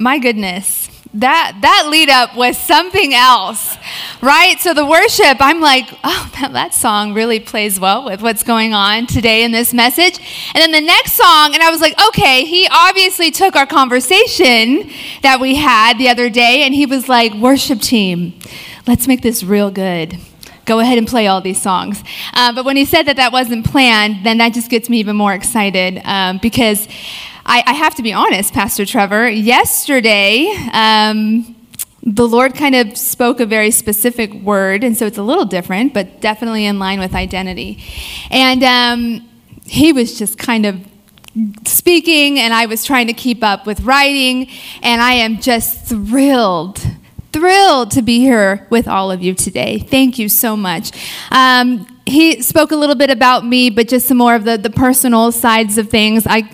my goodness. That that lead up was something else. Right? So the worship, I'm like, oh, that, that song really plays well with what's going on today in this message. And then the next song, and I was like, okay, he obviously took our conversation that we had the other day and he was like, worship team, let's make this real good go ahead and play all these songs. Uh, but when he said that that wasn't planned, then that just gets me even more excited um, because I, I, have to be honest, Pastor Trevor. Yesterday, um, the Lord kind of spoke a very specific word, and so it's a little different, but definitely in line with identity. And um, he was just kind of speaking, and I was trying to keep up with writing, and I am just thrilled thrilled to be here with all of you today. Thank you so much. Um, he spoke a little bit about me, but just some more of the, the personal sides of things. I,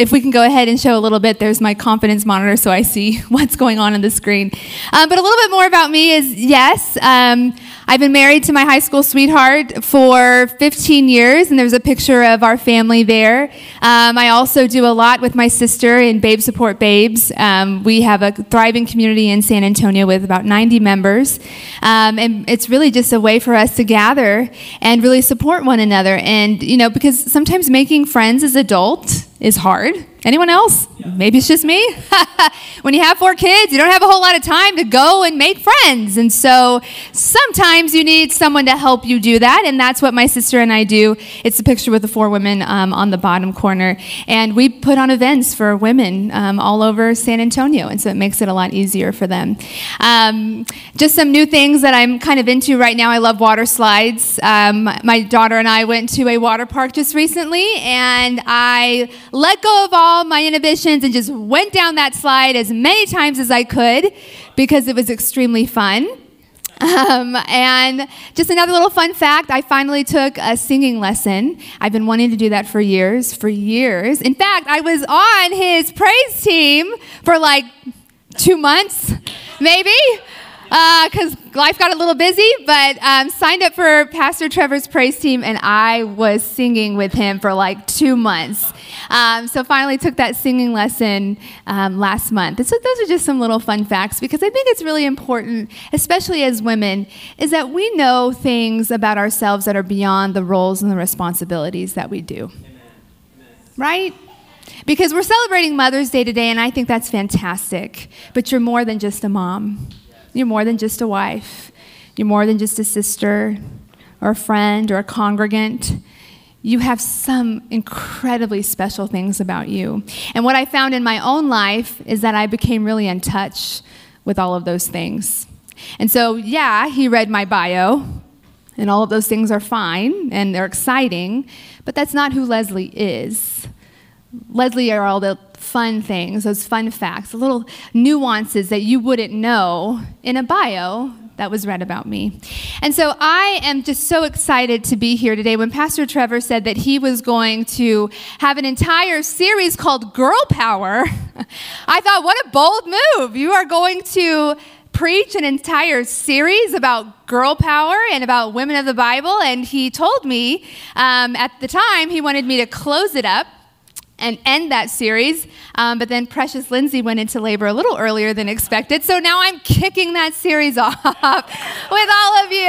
if we can go ahead and show a little bit, there's my confidence monitor, so I see what's going on on the screen. Um, but a little bit more about me is yes, um, I've been married to my high school sweetheart for 15 years, and there's a picture of our family there. Um, I also do a lot with my sister in Babe Support Babes. Um, we have a thriving community in San Antonio with about 90 members, um, and it's really just a way for us to gather and really support one another. And, you know, because sometimes making friends as adults is hard. Anyone else? Maybe it's just me. when you have four kids, you don't have a whole lot of time to go and make friends. And so sometimes you need someone to help you do that. And that's what my sister and I do. It's a picture with the four women um, on the bottom corner. And we put on events for women um, all over San Antonio. And so it makes it a lot easier for them. Um, just some new things that I'm kind of into right now. I love water slides. Um, my daughter and I went to a water park just recently, and I let go of all my inhibitions and just went down that slide as many times as I could because it was extremely fun. Um, and just another little fun fact I finally took a singing lesson. I've been wanting to do that for years, for years. In fact, I was on his praise team for like two months, maybe because uh, life got a little busy, but um, signed up for Pastor Trevor's praise team, and I was singing with him for like two months. Um, so finally took that singing lesson um, last month. so those are just some little fun facts because I think it's really important, especially as women, is that we know things about ourselves that are beyond the roles and the responsibilities that we do. Amen. Right? Because we're celebrating Mother's Day today, and I think that's fantastic. But you're more than just a mom. You're more than just a wife. You're more than just a sister or a friend or a congregant. You have some incredibly special things about you. And what I found in my own life is that I became really in touch with all of those things. And so, yeah, he read my bio, and all of those things are fine and they're exciting, but that's not who Leslie is. Leslie are all the fun things, those fun facts, the little nuances that you wouldn't know in a bio that was read about me. And so I am just so excited to be here today. When Pastor Trevor said that he was going to have an entire series called Girl Power, I thought, what a bold move. You are going to preach an entire series about girl power and about women of the Bible. And he told me um, at the time he wanted me to close it up and end that series. Um, but then Precious Lindsay went into labor a little earlier than expected. So now I'm kicking that series off with all of you.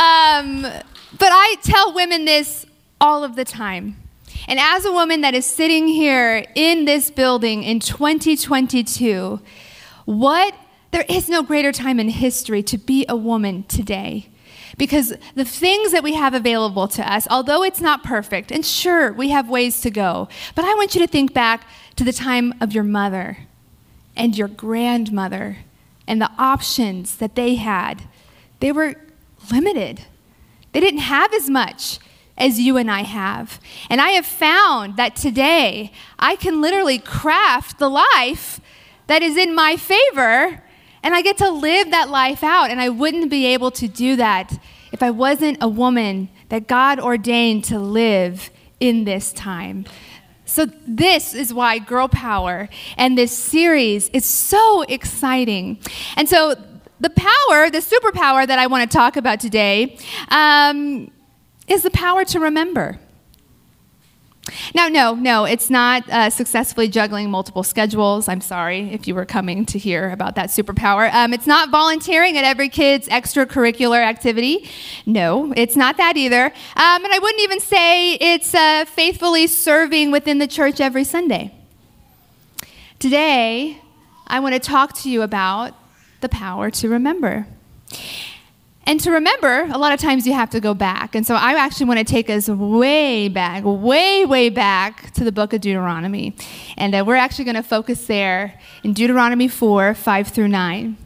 Um, but I tell women this all of the time. And as a woman that is sitting here in this building in 2022, what there is no greater time in history to be a woman today because the things that we have available to us, although it's not perfect, and sure, we have ways to go, but I want you to think back to the time of your mother and your grandmother and the options that they had. They were limited, they didn't have as much as you and I have. And I have found that today I can literally craft the life that is in my favor and I get to live that life out. And I wouldn't be able to do that if I wasn't a woman that God ordained to live in this time. So, this is why Girl Power and this series is so exciting. And so, the power, the superpower that I want to talk about today, um, is the power to remember. Now, no, no, it's not uh, successfully juggling multiple schedules. I'm sorry if you were coming to hear about that superpower. Um, it's not volunteering at every kid's extracurricular activity. No, it's not that either. Um, and I wouldn't even say it's uh, faithfully serving within the church every Sunday. Today, I want to talk to you about the power to remember. And to remember, a lot of times you have to go back. And so I actually want to take us way back, way, way back to the book of Deuteronomy. And uh, we're actually going to focus there in Deuteronomy 4 5 through 9.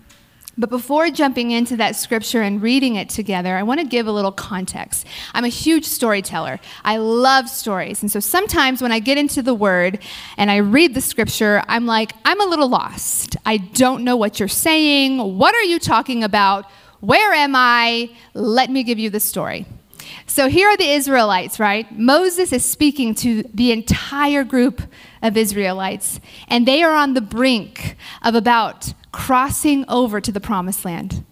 But before jumping into that scripture and reading it together, I want to give a little context. I'm a huge storyteller. I love stories. And so sometimes when I get into the word and I read the scripture, I'm like, I'm a little lost. I don't know what you're saying. What are you talking about? Where am I? Let me give you the story. So here are the Israelites, right? Moses is speaking to the entire group of Israelites, and they are on the brink of about crossing over to the promised land.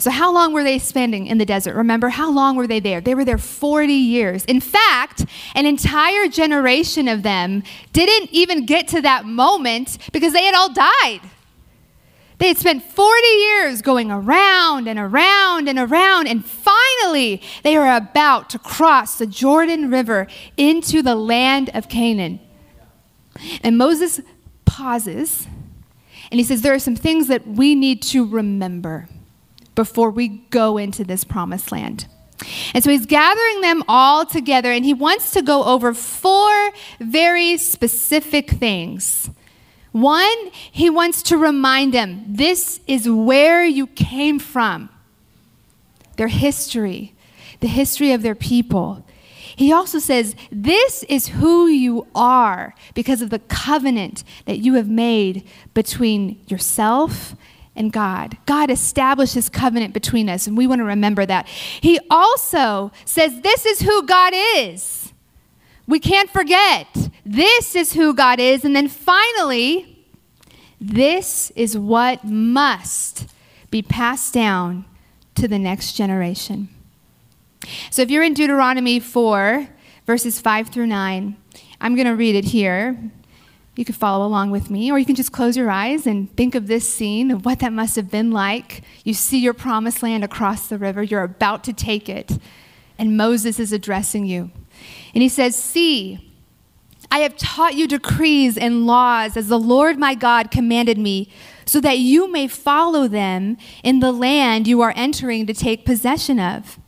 So, how long were they spending in the desert? Remember, how long were they there? They were there 40 years. In fact, an entire generation of them didn't even get to that moment because they had all died. They had spent 40 years going around and around and around, and finally they are about to cross the Jordan River into the land of Canaan. And Moses pauses and he says, There are some things that we need to remember before we go into this promised land. And so he's gathering them all together, and he wants to go over four very specific things one, he wants to remind them this is where you came from, their history, the history of their people. He also says, This is who you are because of the covenant that you have made between yourself and God. God established his covenant between us, and we want to remember that. He also says, This is who God is. We can't forget. This is who God is. And then finally, this is what must be passed down to the next generation. So if you're in Deuteronomy 4, verses 5 through 9, I'm going to read it here. You can follow along with me, or you can just close your eyes and think of this scene of what that must have been like. You see your promised land across the river, you're about to take it, and Moses is addressing you. And he says, See, I have taught you decrees and laws as the Lord my God commanded me, so that you may follow them in the land you are entering to take possession of.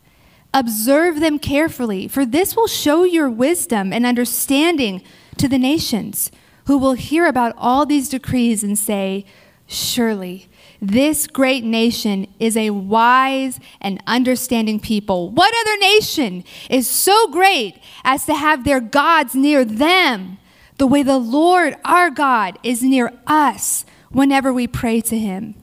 Observe them carefully, for this will show your wisdom and understanding to the nations, who will hear about all these decrees and say, Surely this great nation is a wise and understanding people. What other nation is so great as to have their gods near them, the way the Lord our God is near us whenever we pray to him?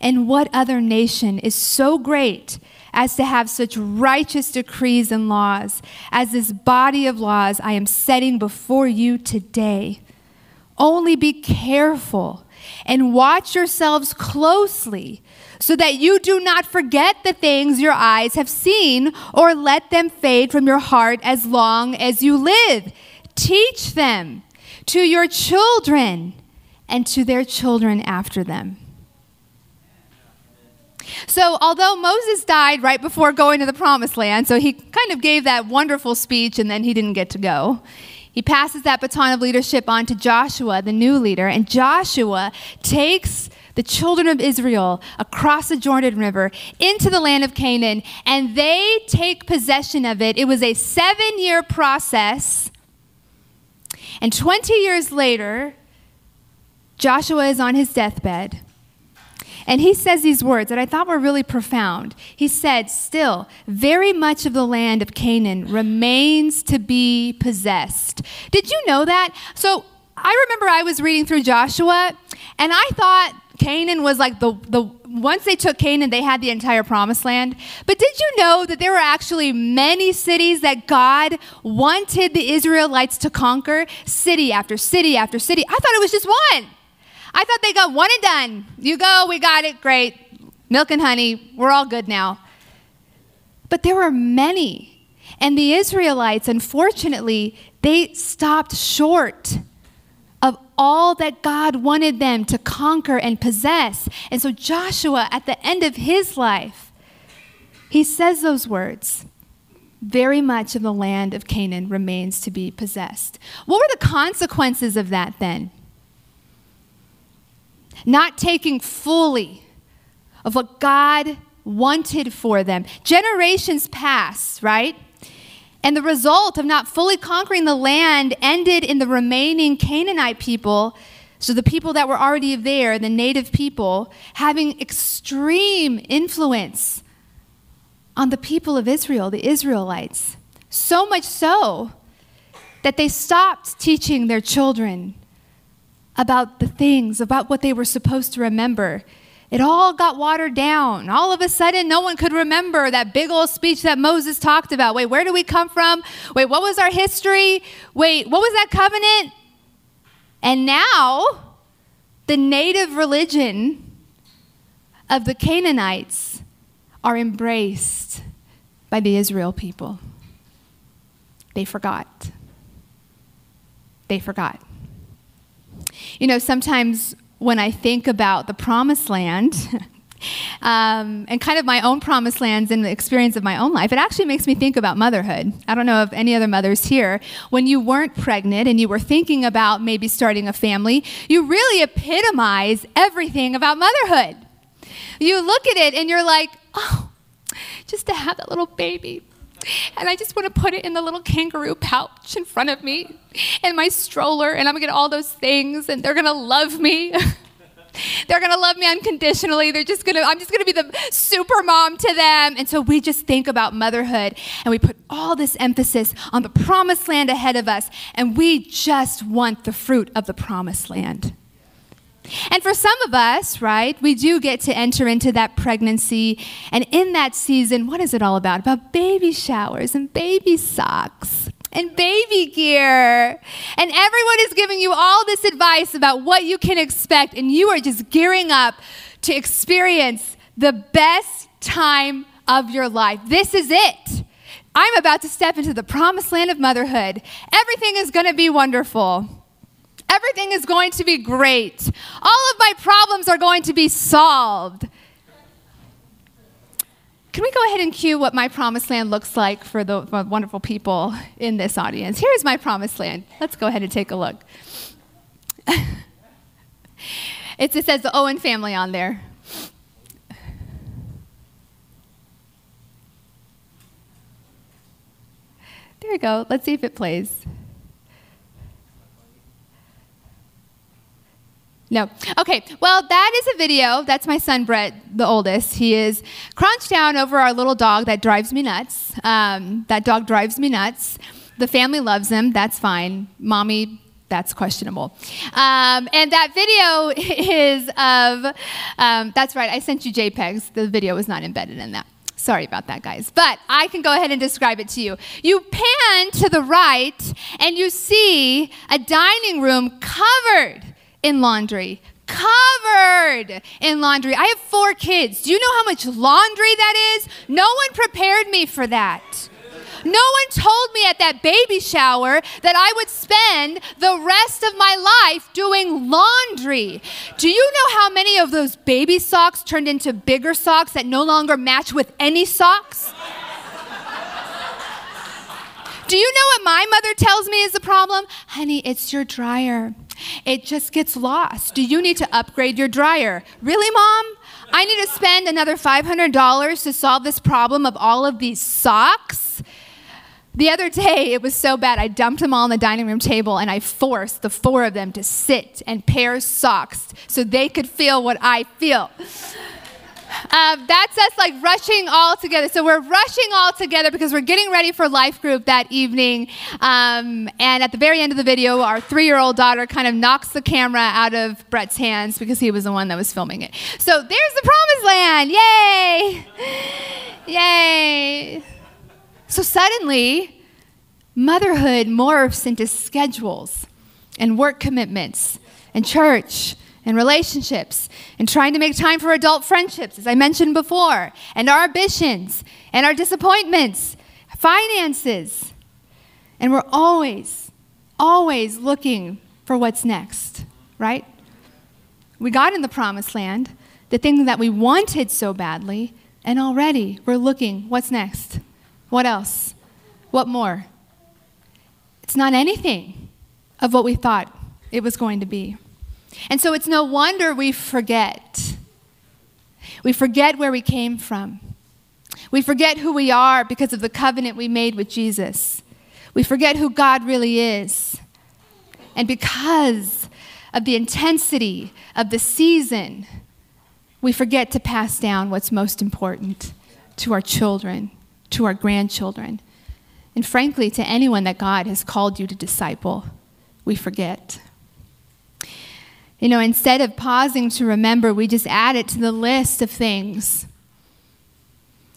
And what other nation is so great as to have such righteous decrees and laws as this body of laws I am setting before you today? Only be careful and watch yourselves closely so that you do not forget the things your eyes have seen or let them fade from your heart as long as you live. Teach them to your children and to their children after them. So, although Moses died right before going to the promised land, so he kind of gave that wonderful speech and then he didn't get to go. He passes that baton of leadership on to Joshua, the new leader, and Joshua takes the children of Israel across the Jordan River into the land of Canaan, and they take possession of it. It was a seven year process. And 20 years later, Joshua is on his deathbed. And he says these words that I thought were really profound. He said, Still, very much of the land of Canaan remains to be possessed. Did you know that? So I remember I was reading through Joshua, and I thought Canaan was like the, the once they took Canaan, they had the entire promised land. But did you know that there were actually many cities that God wanted the Israelites to conquer? City after city after city. I thought it was just one. I thought they got one and done. You go, we got it, great. Milk and honey, we're all good now. But there were many. And the Israelites, unfortunately, they stopped short of all that God wanted them to conquer and possess. And so Joshua, at the end of his life, he says those words very much of the land of Canaan remains to be possessed. What were the consequences of that then? Not taking fully of what God wanted for them. Generations pass, right? And the result of not fully conquering the land ended in the remaining Canaanite people, so the people that were already there, the native people, having extreme influence on the people of Israel, the Israelites. So much so that they stopped teaching their children about the things, about what they were supposed to remember. It all got watered down. All of a sudden, no one could remember that big old speech that Moses talked about. Wait, where do we come from? Wait, what was our history? Wait, what was that covenant? And now, the native religion of the Canaanites are embraced by the Israel people. They forgot. They forgot. You know, sometimes when I think about the promised land, um, and kind of my own promised lands and the experience of my own life, it actually makes me think about motherhood. I don't know if any other mothers here, when you weren't pregnant and you were thinking about maybe starting a family, you really epitomize everything about motherhood. You look at it and you're like, oh, just to have that little baby. And I just want to put it in the little kangaroo pouch in front of me and my stroller, and I'm going to get all those things, and they're going to love me. they're going to love me unconditionally. They're just going to, I'm just going to be the super mom to them. And so we just think about motherhood and we put all this emphasis on the promised land ahead of us, and we just want the fruit of the promised land. And for some of us, right, we do get to enter into that pregnancy. And in that season, what is it all about? About baby showers and baby socks and baby gear. And everyone is giving you all this advice about what you can expect. And you are just gearing up to experience the best time of your life. This is it. I'm about to step into the promised land of motherhood. Everything is going to be wonderful. Everything is going to be great. All of my problems are going to be solved. Can we go ahead and cue what my promised land looks like for the for wonderful people in this audience? Here's my promised land. Let's go ahead and take a look. it says the Owen family on there. There we go. Let's see if it plays. No. Okay. Well, that is a video. That's my son, Brett, the oldest. He is crouched down over our little dog that drives me nuts. Um, that dog drives me nuts. The family loves him. That's fine. Mommy, that's questionable. Um, and that video is of, um, that's right, I sent you JPEGs. The video was not embedded in that. Sorry about that, guys. But I can go ahead and describe it to you. You pan to the right and you see a dining room covered in laundry. Covered in laundry. I have four kids. Do you know how much laundry that is? No one prepared me for that. No one told me at that baby shower that I would spend the rest of my life doing laundry. Do you know how many of those baby socks turned into bigger socks that no longer match with any socks? Do you know what my mother tells me is the problem? Honey, it's your dryer. It just gets lost. Do you need to upgrade your dryer? Really, mom? I need to spend another $500 to solve this problem of all of these socks? The other day, it was so bad, I dumped them all on the dining room table and I forced the four of them to sit and pair socks so they could feel what I feel. Uh, that's us like rushing all together. So we're rushing all together because we're getting ready for life group that evening. Um, and at the very end of the video, our three year old daughter kind of knocks the camera out of Brett's hands because he was the one that was filming it. So there's the promised land. Yay! Yay! So suddenly, motherhood morphs into schedules and work commitments and church and relationships and trying to make time for adult friendships, as I mentioned before, and our ambitions and our disappointments, finances. And we're always always looking for what's next, right? We got in the promised land, the thing that we wanted so badly, and already we're looking what's next? What else? What more? It's not anything of what we thought it was going to be. And so it's no wonder we forget. We forget where we came from. We forget who we are because of the covenant we made with Jesus. We forget who God really is. And because of the intensity of the season, we forget to pass down what's most important to our children, to our grandchildren, and frankly, to anyone that God has called you to disciple. We forget. You know, instead of pausing to remember, we just add it to the list of things.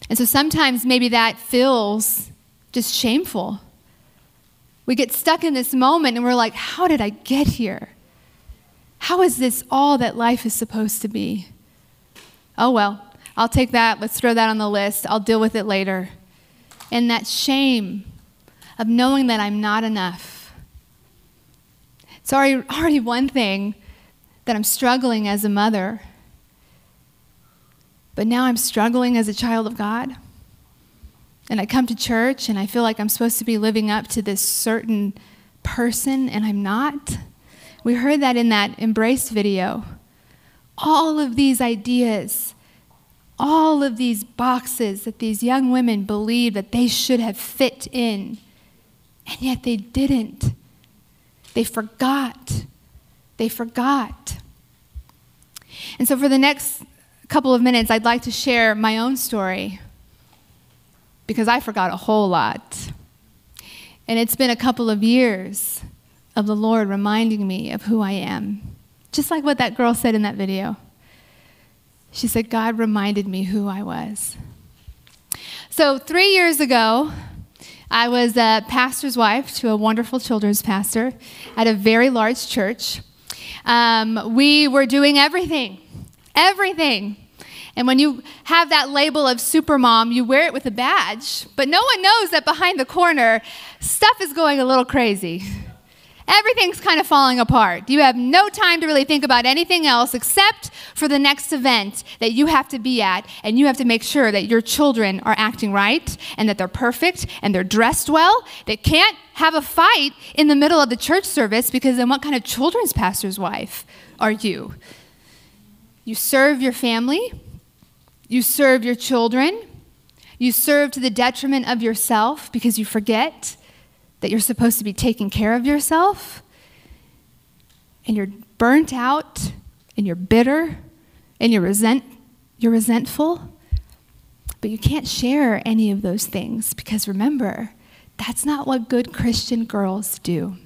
And so sometimes maybe that feels just shameful. We get stuck in this moment and we're like, how did I get here? How is this all that life is supposed to be? Oh, well, I'll take that. Let's throw that on the list. I'll deal with it later. And that shame of knowing that I'm not enough. It's already, already one thing that I'm struggling as a mother, but now I'm struggling as a child of God. And I come to church and I feel like I'm supposed to be living up to this certain person, and I'm not. We heard that in that embrace video. All of these ideas, all of these boxes that these young women believed that they should have fit in, and yet they didn't. They forgot they forgot. And so, for the next couple of minutes, I'd like to share my own story because I forgot a whole lot. And it's been a couple of years of the Lord reminding me of who I am. Just like what that girl said in that video. She said, God reminded me who I was. So, three years ago, I was a pastor's wife to a wonderful children's pastor at a very large church. Um, we were doing everything, everything. And when you have that label of supermom, you wear it with a badge, but no one knows that behind the corner, stuff is going a little crazy. Everything's kind of falling apart. You have no time to really think about anything else except for the next event that you have to be at, and you have to make sure that your children are acting right and that they're perfect and they're dressed well. They can't have a fight in the middle of the church service because then what kind of children's pastor's wife are you? You serve your family, you serve your children, you serve to the detriment of yourself because you forget that you're supposed to be taking care of yourself, and you're burnt out, and you're bitter, and you're, resent, you're resentful, but you can't share any of those things because remember, that's not what good Christian girls do.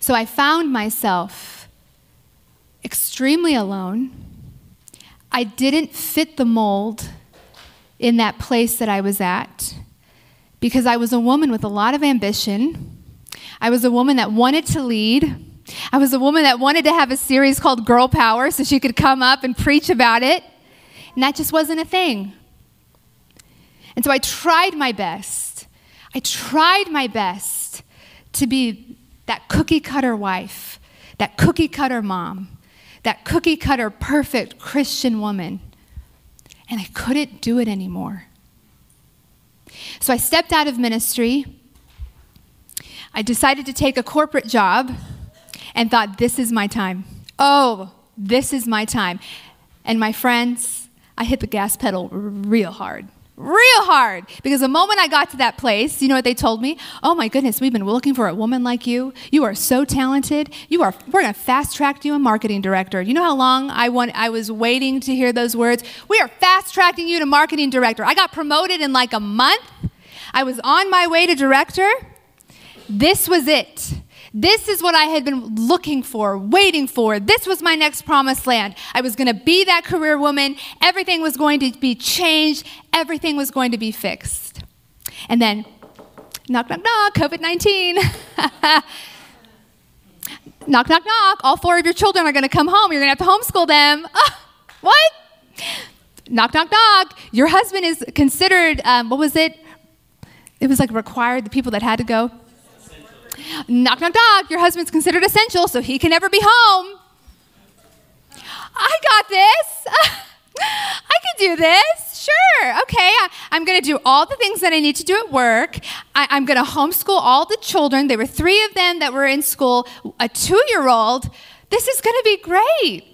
So I found myself extremely alone. I didn't fit the mold in that place that I was at because I was a woman with a lot of ambition. I was a woman that wanted to lead. I was a woman that wanted to have a series called Girl Power so she could come up and preach about it. And that just wasn't a thing. And so I tried my best. I tried my best to be that cookie cutter wife, that cookie cutter mom, that cookie cutter perfect Christian woman. And I couldn't do it anymore. So I stepped out of ministry. I decided to take a corporate job and thought, this is my time. Oh, this is my time. And my friends, I hit the gas pedal real hard real hard because the moment I got to that place, you know what they told me? Oh my goodness, we've been looking for a woman like you. You are so talented. You are we're going to fast track you a marketing director. You know how long I want I was waiting to hear those words? We are fast tracking you to marketing director. I got promoted in like a month. I was on my way to director. This was it. This is what I had been looking for, waiting for. This was my next promised land. I was going to be that career woman. Everything was going to be changed, everything was going to be fixed. And then, knock, knock, knock, COVID 19. knock, knock, knock. All four of your children are going to come home. You're going to have to homeschool them. Oh, what? Knock, knock, knock. Your husband is considered, um, what was it? It was like required, the people that had to go Knock, knock, knock. Your husband's considered essential, so he can never be home. I got this. I can do this. Sure. Okay. I, am going to do all the things that I need to do at work. I, I'm going to homeschool all the children. There were three of them that were in school, a two year old. This is going to be great.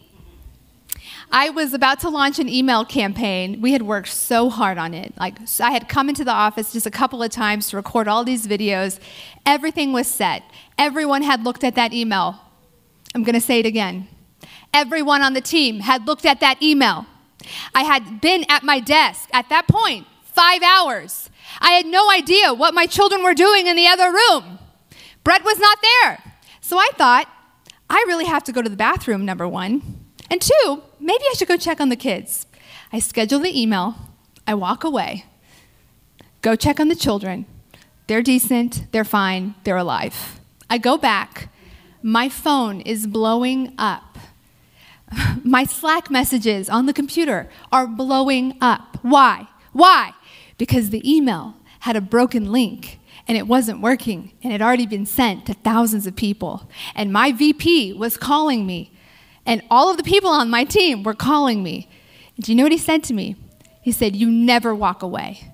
I was about to launch an email campaign. We had worked so hard on it. Like I had come into the office just a couple of times to record all these videos. Everything was set. Everyone had looked at that email. I'm going to say it again. Everyone on the team had looked at that email. I had been at my desk at that point 5 hours. I had no idea what my children were doing in the other room. Brett was not there. So I thought, I really have to go to the bathroom, number one. And two, maybe I should go check on the kids. I schedule the email, I walk away, go check on the children. They're decent, they're fine, they're alive. I go back, my phone is blowing up. My Slack messages on the computer are blowing up. Why? Why? Because the email had a broken link and it wasn't working and it had already been sent to thousands of people. And my VP was calling me and all of the people on my team were calling me. Do you know what he said to me? He said, You never walk away.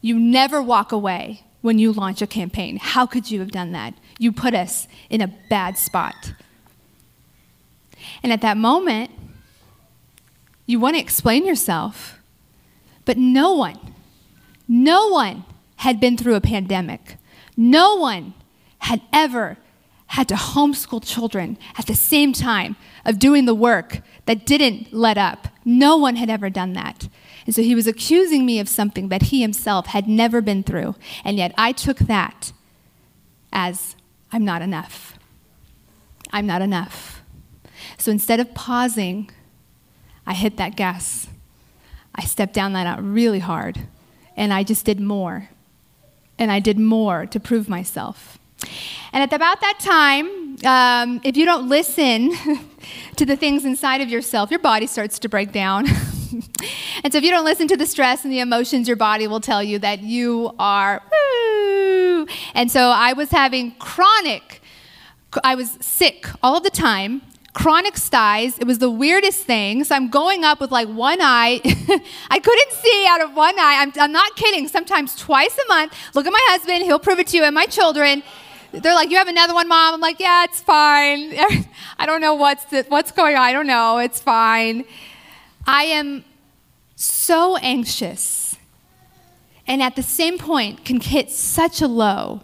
You never walk away when you launch a campaign. How could you have done that? You put us in a bad spot. And at that moment, you want to explain yourself, but no one, no one had been through a pandemic. No one had ever had to homeschool children at the same time of doing the work that didn't let up. No one had ever done that. And so he was accusing me of something that he himself had never been through. And yet I took that as I'm not enough. I'm not enough. So instead of pausing, I hit that gas. I stepped down that out really hard. And I just did more. And I did more to prove myself. And at about that time, um, if you don't listen to the things inside of yourself, your body starts to break down. and so if you don't listen to the stress and the emotions, your body will tell you that you are. And so I was having chronic, I was sick all the time chronic styes. It was the weirdest thing. So I'm going up with like one eye. I couldn't see out of one eye. I'm, I'm, not kidding. Sometimes twice a month. Look at my husband. He'll prove it to you. And my children. They're like, you have another one, mom. I'm like, yeah, it's fine. I don't know what's the, what's going on. I don't know. It's fine. I am so anxious, and at the same point can hit such a low.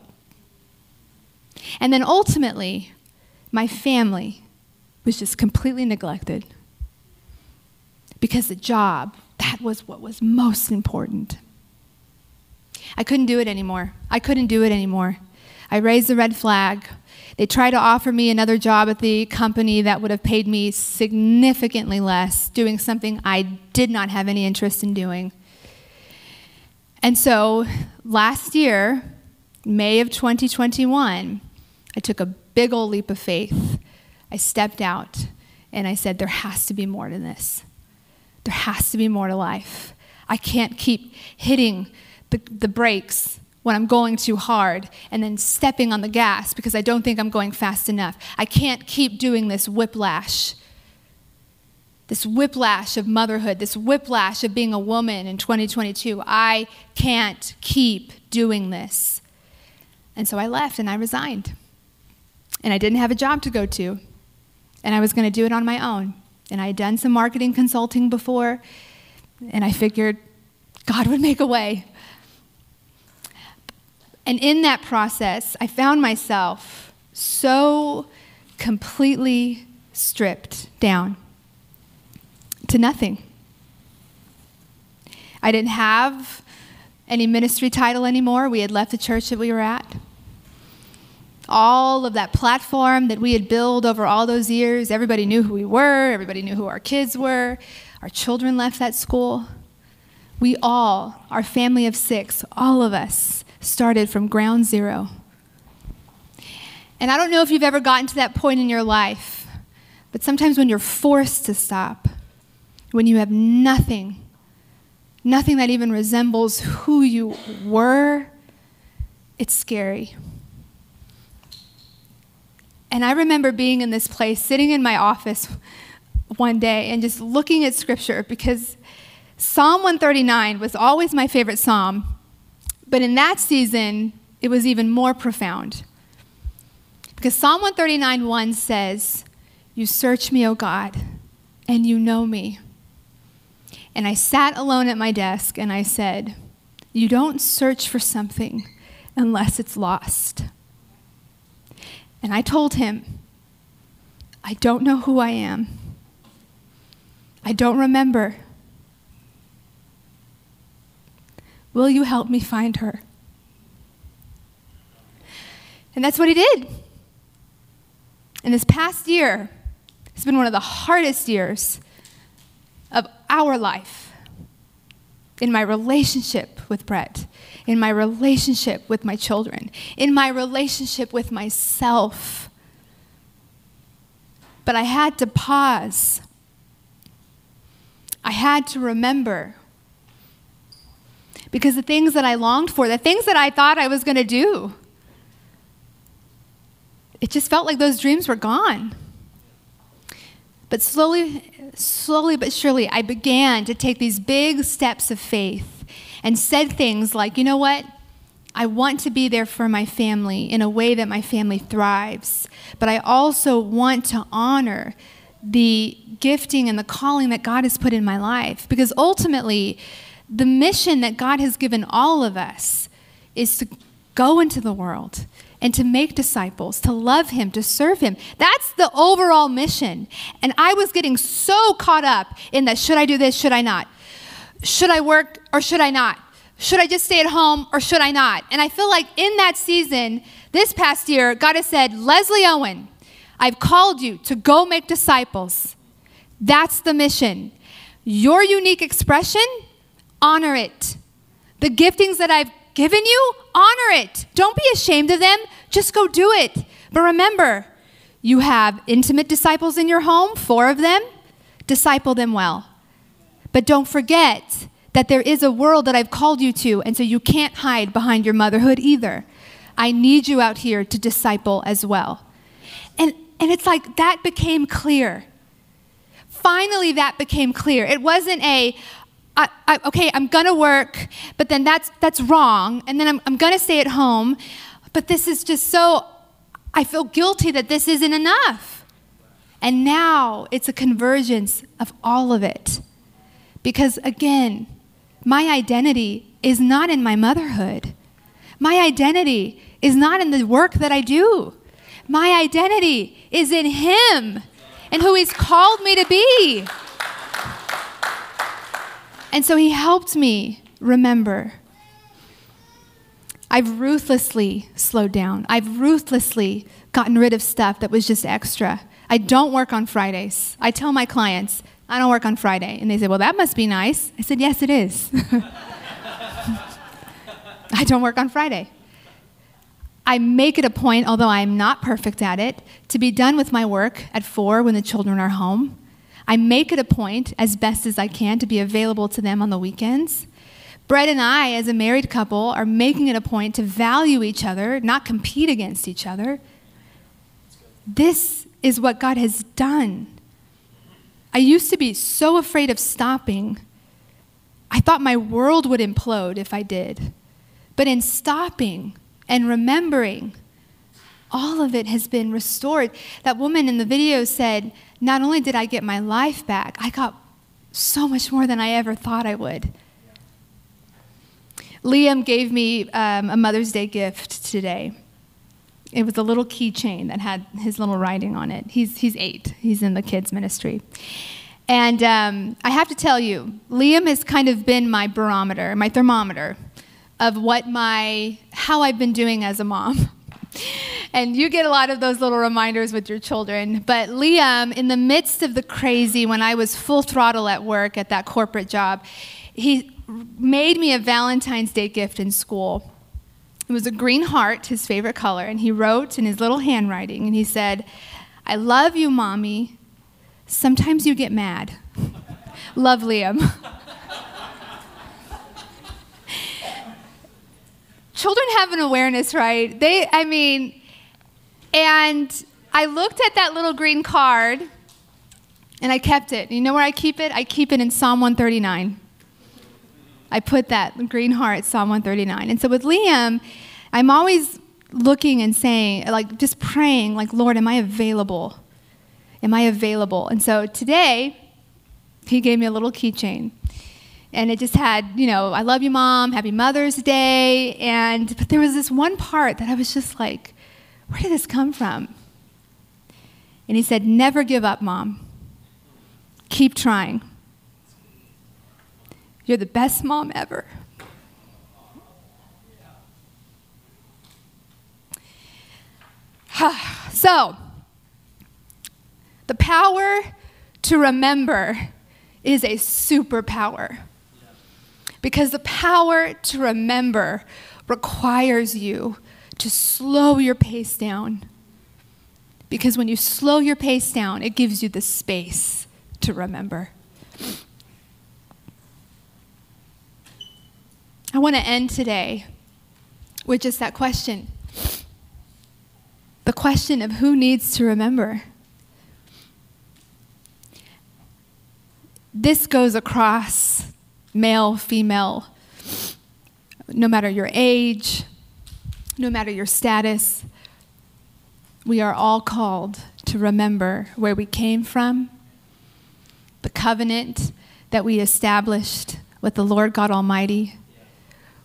And then ultimately, my family was just completely neglected because the job, that was what was most important. I couldn't do it anymore. I couldn't do it anymore. I raised the red flag. They tried to offer me another job at the company that would have paid me significantly less, doing something I did not have any interest in doing. And so last year, May of 2021, I took a big old leap of faith. I stepped out and I said, There has to be more to this. There has to be more to life. I can't keep hitting the, the brakes when I'm going too hard and then stepping on the gas because I don't think I'm going fast enough. I can't keep doing this whiplash. This whiplash of motherhood, this whiplash of being a woman in 2022. I can't keep doing this. And so I left and I resigned. And I didn't have a job to go to. And I was going to do it on my own. And I had done some marketing consulting before. And I figured God would make a way. And in that process, I found myself so completely stripped down to nothing. I didn't have any ministry title anymore. We had left the church that we were at. All of that platform that we had built over all those years, everybody knew who we were, everybody knew who our kids were. Our children left that school. We all, our family of six, all of us, started from ground zero. And I don't know if you've ever gotten to that point in your life, but sometimes when you're forced to stop, when you have nothing, nothing that even resembles who you were, it's scary. And I remember being in this place, sitting in my office one day and just looking at scripture because Psalm 139 was always my favorite psalm, but in that season, it was even more profound. Because Psalm 139 1 says, You search me, O God, and you know me. And I sat alone at my desk and I said, You don't search for something unless it's lost. And I told him, I don't know who I am. I don't remember. Will you help me find her? And that's what he did. And this past year has been one of the hardest years of our life in my relationship with Brett, in my relationship with my children, in my relationship with myself. But I had to pause. I had to remember. Because the things that I longed for, the things that I thought I was going to do, it just felt like those dreams were gone. But slowly, slowly but surely, I began to take these big steps of faith and said things like, you know what? I want to be there for my family in a way that my family thrives, but I also want to honor the gifting and the calling that God has put in my life. Because ultimately, the mission that God has given all of us is to go into the world and to make disciples, to love Him, to serve Him. That's the overall mission. And I was getting so caught up in that should I do this, should I not? Should I work or should I not? Should I just stay at home or should I not? And I feel like in that season, this past year, God has said, Leslie Owen, I've called you to go make disciples. That's the mission. Your unique expression, honor it. The giftings that I've given you, honor it. Don't be ashamed of them. Just go do it. But remember, you have intimate disciples in your home, four of them. Disciple them well. But don't forget that there is a world that I've called you to, and so you can't hide behind your motherhood either. I need you out here to disciple as well. And, and it's like that became clear. Finally, that became clear. It wasn't a, I, I, okay, I'm gonna work, but then that's, that's wrong, and then I'm, I'm gonna stay at home, but this is just so, I feel guilty that this isn't enough. And now it's a convergence of all of it. Because again, my identity is not in my motherhood. My identity is not in the work that I do. My identity is in Him and who He's called me to be. And so he helped me remember. I've ruthlessly slowed down. I've ruthlessly gotten rid of stuff that was just extra. I don't work on Fridays. I tell my clients, I don't work on Friday. And they say, Well, that must be nice. I said, Yes, it is. I don't work on Friday. I make it a point, although I'm not perfect at it, to be done with my work at four when the children are home. I make it a point, as best as I can, to be available to them on the weekends. Brett and I, as a married couple, are making it a point to value each other, not compete against each other. This is what God has done. I used to be so afraid of stopping. I thought my world would implode if I did. But in stopping and remembering, all of it has been restored. That woman in the video said, not only did I get my life back, I got so much more than I ever thought I would. Liam gave me um, a Mother's Day gift today. It was a little keychain that had his little writing on it. He's, he's eight, he's in the kids' ministry. And um, I have to tell you, Liam has kind of been my barometer, my thermometer of what my, how I've been doing as a mom. and you get a lot of those little reminders with your children. But Liam, in the midst of the crazy, when I was full throttle at work at that corporate job, he made me a Valentine's Day gift in school. It was a green heart, his favorite color, and he wrote in his little handwriting, and he said, I love you, mommy. Sometimes you get mad. love Liam. children have an awareness, right? They, I mean, and I looked at that little green card and I kept it. You know where I keep it? I keep it in Psalm 139. I put that green heart, Psalm 139. And so with Liam, I'm always looking and saying, like, just praying, like, Lord, am I available? Am I available? And so today, he gave me a little keychain. And it just had, you know, I love you, mom, happy Mother's Day. And, but there was this one part that I was just like, where did this come from? And he said, never give up, mom. Keep trying. You're the best mom ever. so, the power to remember is a superpower. Because the power to remember requires you to slow your pace down. Because when you slow your pace down, it gives you the space to remember. I want to end today with just that question the question of who needs to remember. This goes across male, female, no matter your age, no matter your status. We are all called to remember where we came from, the covenant that we established with the Lord God Almighty.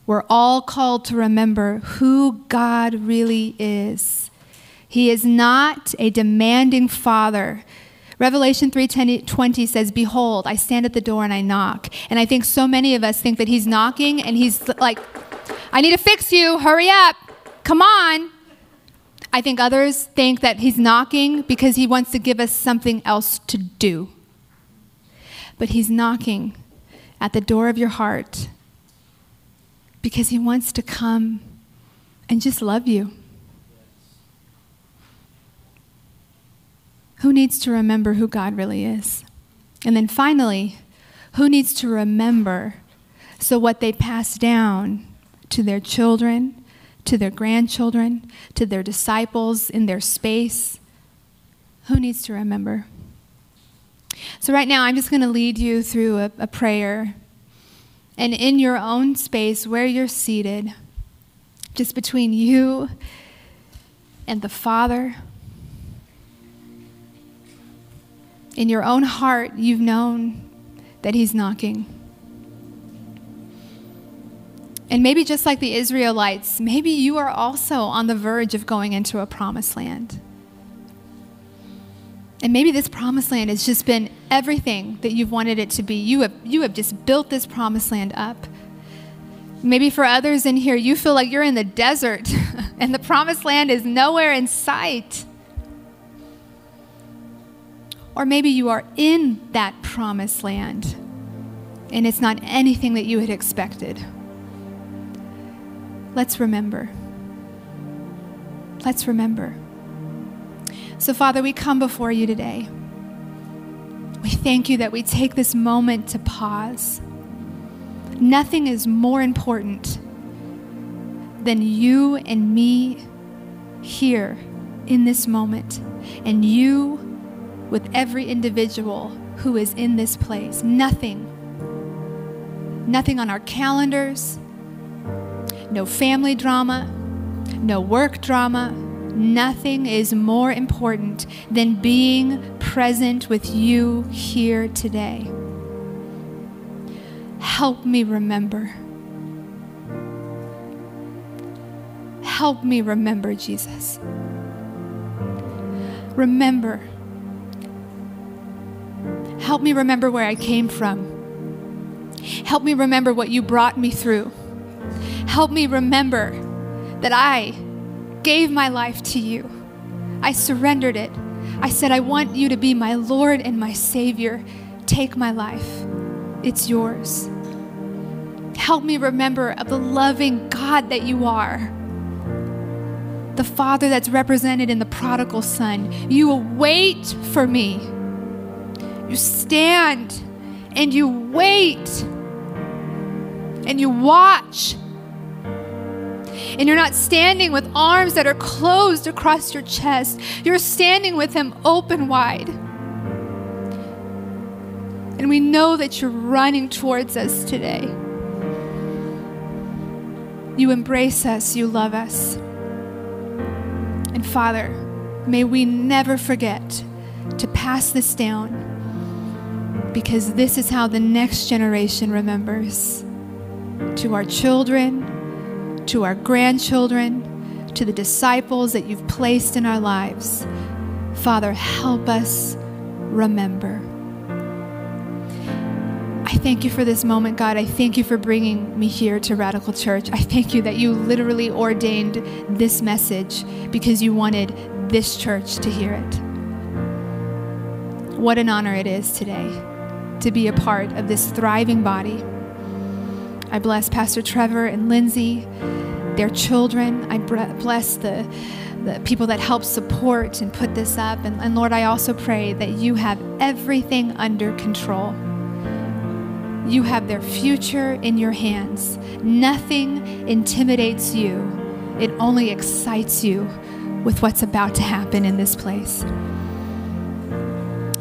We're all called to remember who God really is he is not a demanding father. Revelation 3:20 says, "Behold, I stand at the door and I knock." And I think so many of us think that he's knocking and he's like, "I need to fix you. Hurry up. Come on." I think others think that he's knocking because he wants to give us something else to do. But he's knocking at the door of your heart because he wants to come and just love you. Who needs to remember who God really is? And then finally, who needs to remember so what they pass down to their children, to their grandchildren, to their disciples in their space? Who needs to remember? So, right now, I'm just going to lead you through a, a prayer. And in your own space, where you're seated, just between you and the Father, in your own heart, you've known that He's knocking. And maybe just like the Israelites, maybe you are also on the verge of going into a promised land. And maybe this promised land has just been everything that you've wanted it to be. You have, you have just built this promised land up. Maybe for others in here, you feel like you're in the desert and the promised land is nowhere in sight. Or maybe you are in that promised land and it's not anything that you had expected. Let's remember. Let's remember. So, Father, we come before you today. We thank you that we take this moment to pause. Nothing is more important than you and me here in this moment, and you with every individual who is in this place. Nothing. Nothing on our calendars, no family drama, no work drama. Nothing is more important than being present with you here today. Help me remember. Help me remember, Jesus. Remember Help me remember where I came from. Help me remember what you brought me through. Help me remember that I gave my life to you. I surrendered it. I said, I want you to be my Lord and my Savior. Take my life, it's yours. Help me remember of the loving God that you are. The Father that's represented in the prodigal Son. You will wait for me you stand and you wait and you watch. And you're not standing with arms that are closed across your chest, you're standing with them open wide. And we know that you're running towards us today. You embrace us, you love us. And Father, may we never forget to pass this down because this is how the next generation remembers. To our children, to our grandchildren, to the disciples that you've placed in our lives. Father, help us remember. I thank you for this moment, God. I thank you for bringing me here to Radical Church. I thank you that you literally ordained this message because you wanted this church to hear it. What an honor it is today to be a part of this thriving body. I bless Pastor Trevor and Lindsay, their children. I bless the, the people that help support and put this up. And, and Lord, I also pray that you have everything under control. You have their future in your hands. Nothing intimidates you, it only excites you with what's about to happen in this place.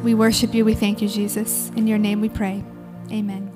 We worship you. We thank you, Jesus. In your name we pray. Amen.